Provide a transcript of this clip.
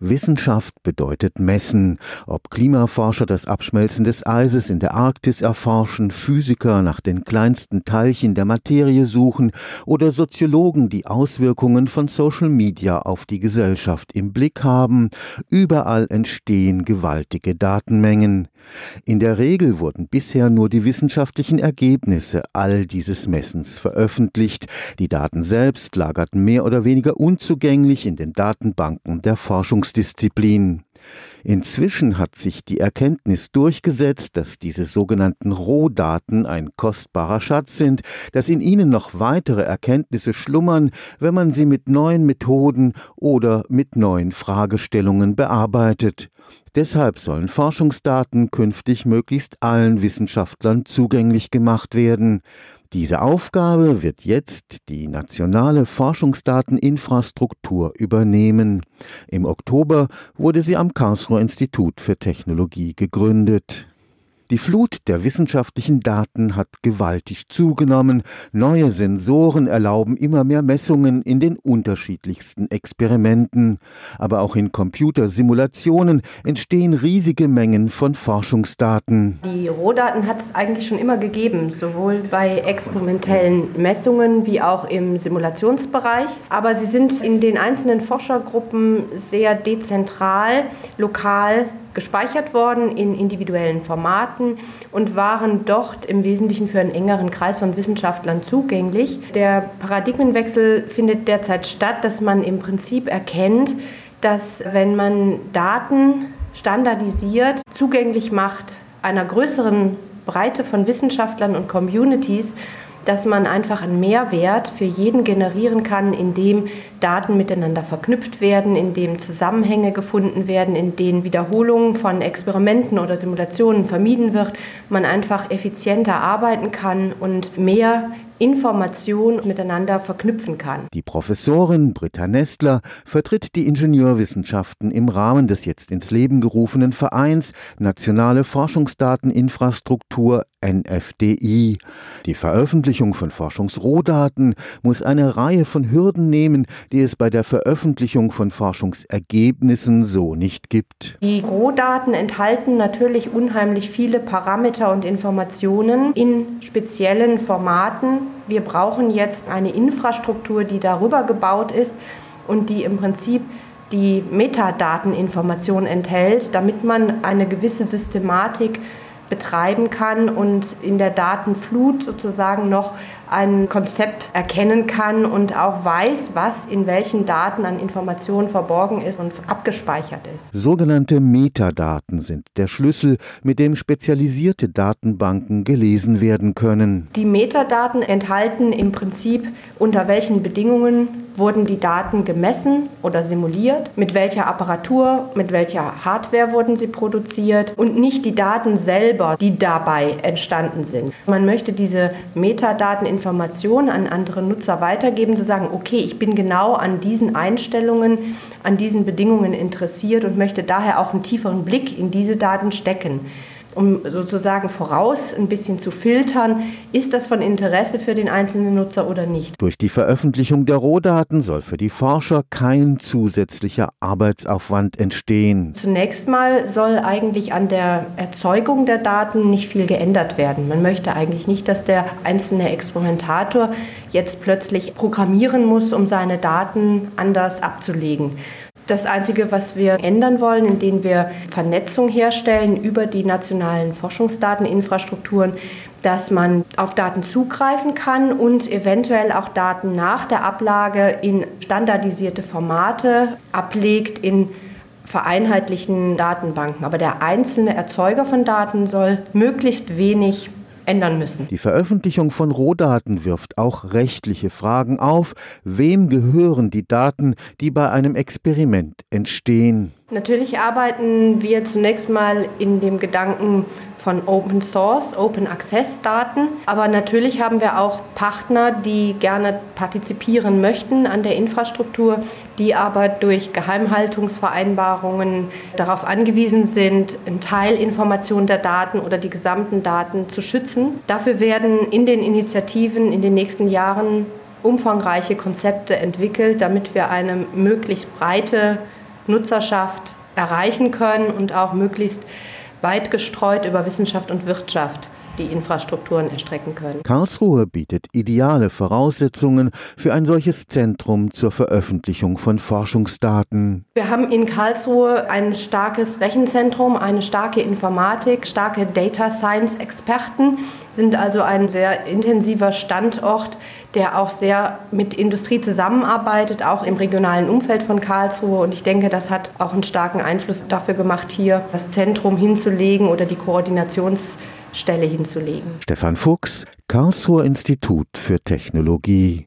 Wissenschaft bedeutet messen. Ob Klimaforscher das Abschmelzen des Eises in der Arktis erforschen, Physiker nach den kleinsten Teilchen der Materie suchen oder Soziologen die Auswirkungen von Social Media auf die Gesellschaft im Blick haben, überall entstehen gewaltige Datenmengen. In der Regel wurden bisher nur die wissenschaftlichen Ergebnisse all dieses Messens veröffentlicht. Die Daten selbst lagerten mehr oder weniger unzugänglich in den Datenbanken der Forschungs Forschungsdisziplin. Inzwischen hat sich die Erkenntnis durchgesetzt, dass diese sogenannten Rohdaten ein kostbarer Schatz sind, dass in ihnen noch weitere Erkenntnisse schlummern, wenn man sie mit neuen Methoden oder mit neuen Fragestellungen bearbeitet. Deshalb sollen Forschungsdaten künftig möglichst allen Wissenschaftlern zugänglich gemacht werden. Diese Aufgabe wird jetzt die nationale Forschungsdateninfrastruktur übernehmen. Im Oktober wurde sie am Karlsruher Institut für Technologie gegründet. Die Flut der wissenschaftlichen Daten hat gewaltig zugenommen. Neue Sensoren erlauben immer mehr Messungen in den unterschiedlichsten Experimenten. Aber auch in Computersimulationen entstehen riesige Mengen von Forschungsdaten. Die Rohdaten hat es eigentlich schon immer gegeben, sowohl bei experimentellen Messungen wie auch im Simulationsbereich. Aber sie sind in den einzelnen Forschergruppen sehr dezentral, lokal gespeichert worden in individuellen Formaten und waren dort im Wesentlichen für einen engeren Kreis von Wissenschaftlern zugänglich. Der Paradigmenwechsel findet derzeit statt, dass man im Prinzip erkennt, dass wenn man Daten standardisiert zugänglich macht einer größeren Breite von Wissenschaftlern und Communities, dass man einfach einen Mehrwert für jeden generieren kann, indem Daten miteinander verknüpft werden, indem Zusammenhänge gefunden werden, in denen Wiederholungen von Experimenten oder Simulationen vermieden wird, man einfach effizienter arbeiten kann und mehr Information miteinander verknüpfen kann. Die Professorin Britta Nestler vertritt die Ingenieurwissenschaften im Rahmen des jetzt ins Leben gerufenen Vereins Nationale Forschungsdateninfrastruktur NFDI. Die Veröffentlichung von Forschungsrohdaten muss eine Reihe von Hürden nehmen, die es bei der Veröffentlichung von Forschungsergebnissen so nicht gibt. Die Rohdaten enthalten natürlich unheimlich viele Parameter und Informationen in speziellen Formaten. Wir brauchen jetzt eine Infrastruktur, die darüber gebaut ist und die im Prinzip die Metadateninformation enthält, damit man eine gewisse Systematik betreiben kann und in der Datenflut sozusagen noch ein Konzept erkennen kann und auch weiß, was in welchen Daten an Informationen verborgen ist und abgespeichert ist. Sogenannte Metadaten sind der Schlüssel, mit dem spezialisierte Datenbanken gelesen werden können. Die Metadaten enthalten im Prinzip, unter welchen Bedingungen wurden die Daten gemessen oder simuliert, mit welcher Apparatur, mit welcher Hardware wurden sie produziert? Und nicht die Daten selber, die dabei entstanden sind. Man möchte diese Metadateninformationen an andere Nutzer weitergeben, zu sagen, okay, ich bin genau an diesen Einstellungen, an diesen Bedingungen interessiert und möchte daher auch einen tieferen Blick in diese Daten stecken um sozusagen voraus ein bisschen zu filtern, ist das von Interesse für den einzelnen Nutzer oder nicht. Durch die Veröffentlichung der Rohdaten soll für die Forscher kein zusätzlicher Arbeitsaufwand entstehen. Zunächst mal soll eigentlich an der Erzeugung der Daten nicht viel geändert werden. Man möchte eigentlich nicht, dass der einzelne Experimentator jetzt plötzlich programmieren muss, um seine Daten anders abzulegen. Das Einzige, was wir ändern wollen, indem wir Vernetzung herstellen über die nationalen Forschungsdateninfrastrukturen, dass man auf Daten zugreifen kann und eventuell auch Daten nach der Ablage in standardisierte Formate ablegt, in vereinheitlichen Datenbanken. Aber der einzelne Erzeuger von Daten soll möglichst wenig ändern müssen. Die Veröffentlichung von Rohdaten wirft auch rechtliche Fragen auf. Wem gehören die Daten, die bei einem Experiment entstehen? Natürlich arbeiten wir zunächst mal in dem Gedanken von Open Source, Open Access Daten. Aber natürlich haben wir auch Partner, die gerne partizipieren möchten an der Infrastruktur, die aber durch Geheimhaltungsvereinbarungen darauf angewiesen sind, einen Teil Information der Daten oder die gesamten Daten zu schützen. Dafür werden in den Initiativen in den nächsten Jahren umfangreiche Konzepte entwickelt, damit wir eine möglichst breite Nutzerschaft erreichen können und auch möglichst weit gestreut über Wissenschaft und Wirtschaft die Infrastrukturen erstrecken können. Karlsruhe bietet ideale Voraussetzungen für ein solches Zentrum zur Veröffentlichung von Forschungsdaten. Wir haben in Karlsruhe ein starkes Rechenzentrum, eine starke Informatik, starke Data Science Experten, sind also ein sehr intensiver Standort, der auch sehr mit Industrie zusammenarbeitet, auch im regionalen Umfeld von Karlsruhe. Und ich denke, das hat auch einen starken Einfluss dafür gemacht, hier das Zentrum hinzulegen oder die Koordinationsstelle hinzulegen. Stefan Fuchs, Karlsruher Institut für Technologie.